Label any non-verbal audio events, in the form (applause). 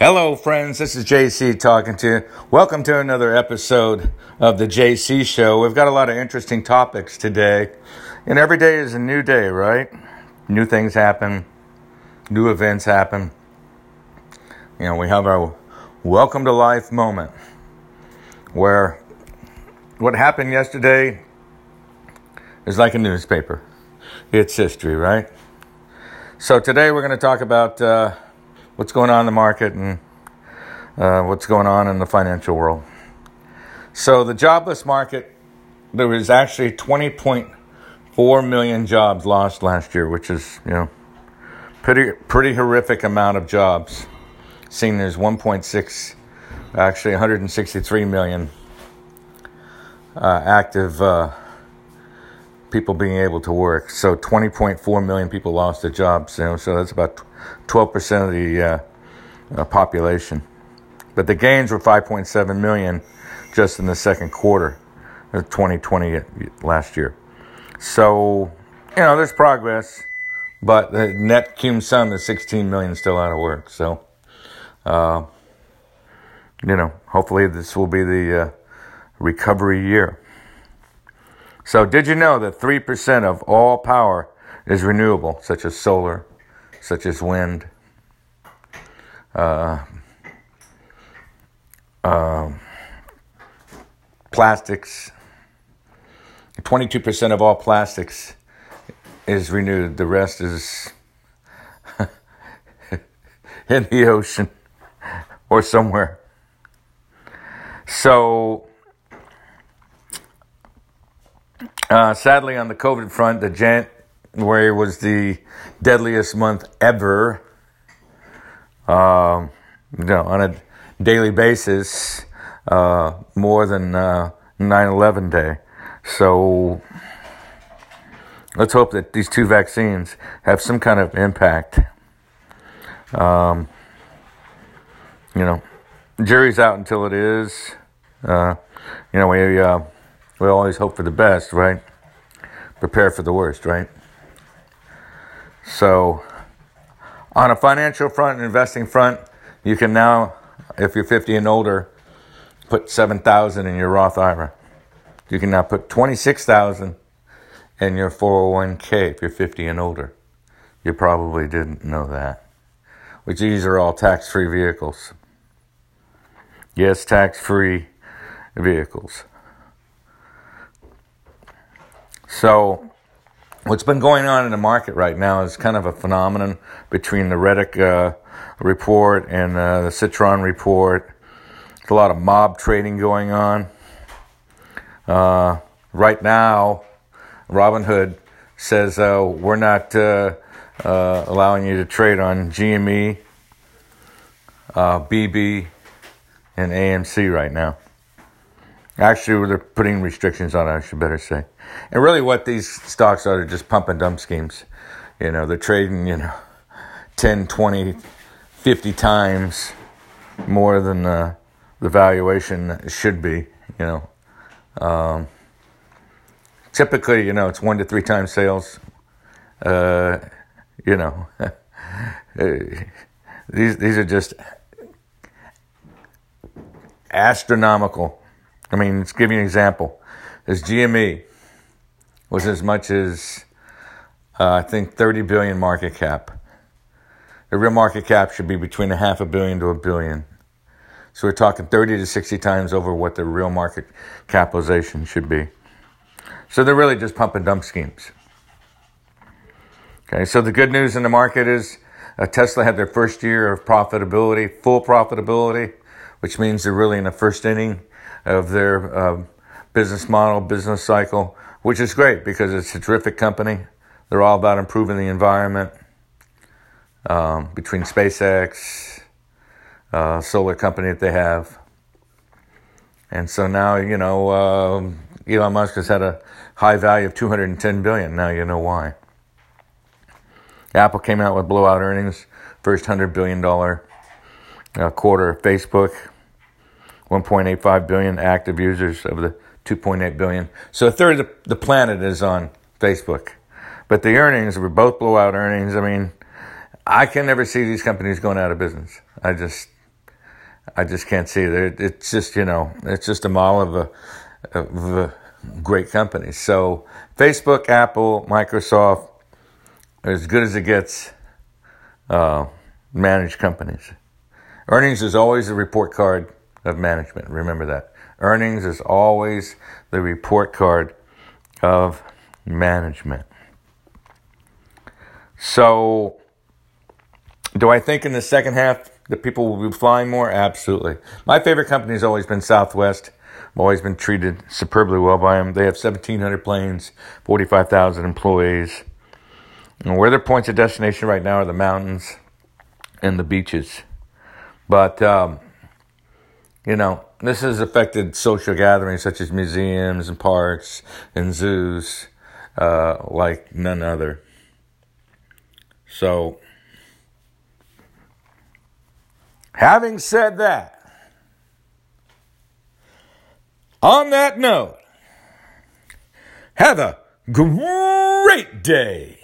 Hello, friends. This is JC talking to you. Welcome to another episode of the JC Show. We've got a lot of interesting topics today, and every day is a new day, right? New things happen, new events happen. You know, we have our welcome to life moment where what happened yesterday is like a newspaper. It's history, right? So today we're going to talk about uh, what's going on in the market and uh, what's going on in the financial world. So the jobless market, there was actually 20.4 million jobs lost last year, which is you know pretty pretty horrific amount of jobs. Seeing there's 1.6, actually 163 million uh, active uh, people being able to work. So 20.4 million people lost their jobs. You know, so that's about 12% of the uh, uh, population. But the gains were 5.7 million just in the second quarter of 2020 last year. So, you know, there's progress, but the net cum sum is 16 million still out of work. So, uh, you know, hopefully this will be the uh, recovery year. So, did you know that 3% of all power is renewable, such as solar, such as wind? Uh, uh, plastics. 22% of all plastics is renewed, the rest is (laughs) in the ocean or somewhere. So, uh, sadly, on the COVID front, the January was the deadliest month ever. Um, you know, on a daily basis, uh, more than uh, 9 11 day. So let's hope that these two vaccines have some kind of impact. Um, you know, jury's out until it is. Uh, you know, we uh, we always hope for the best, right? Prepare for the worst, right? So, on a financial front, investing front, you can now, if you're 50 and older, put 7,000 in your Roth IRA. You can now put 26,000 in your 401k if you're 50 and older. You probably didn't know that. Which these are all tax-free vehicles. Yes, tax-free vehicles. So, what's been going on in the market right now is kind of a phenomenon between the Reddit uh, report and uh, the Citron report. There's a lot of mob trading going on. Uh, right now, Robinhood says uh, we're not uh, uh, allowing you to trade on GME, BB, and AMC right now. Actually, they're putting restrictions on it, I should better say. And really, what these stocks are, are just pump and dump schemes. You know, they're trading, you know, 10, 20, 50 times more than uh, the valuation should be, you know. Um, typically, you know, it's one to three times sales. Uh, you know, (laughs) these these are just astronomical. I mean, let's give you an example. This GME was as much as uh, I think 30 billion market cap. The real market cap should be between a half a billion to a billion. So we're talking 30 to 60 times over what the real market capitalization should be. So they're really just pump and dump schemes. Okay, so the good news in the market is uh, Tesla had their first year of profitability, full profitability, which means they're really in the first inning of their uh, business model, business cycle, which is great because it's a terrific company. They're all about improving the environment um, between SpaceX, uh, solar company that they have. And so now, you know, uh, Elon Musk has had a high value of 210 billion. Now you know why. Apple came out with blowout earnings, first $100 billion uh, quarter. Facebook, 1.85 billion active users of the 2.8 billion. So a third of the planet is on Facebook. But the earnings were both blowout earnings. I mean, I can never see these companies going out of business. I just, I just can't see it. It's just, you know, it's just a mall of a, of a great company. So Facebook, Apple, Microsoft, as good as it gets, uh, managed companies. Earnings is always a report card of management. Remember that. Earnings is always the report card of management. So, do I think in the second half that people will be flying more? Absolutely. My favorite company has always been Southwest. I've always been treated superbly well by them. They have 1,700 planes, 45,000 employees. And where their points of destination right now are the mountains and the beaches. But, um, you know, this has affected social gatherings such as museums and parks and zoos uh, like none other. So, having said that, on that note, have a great day.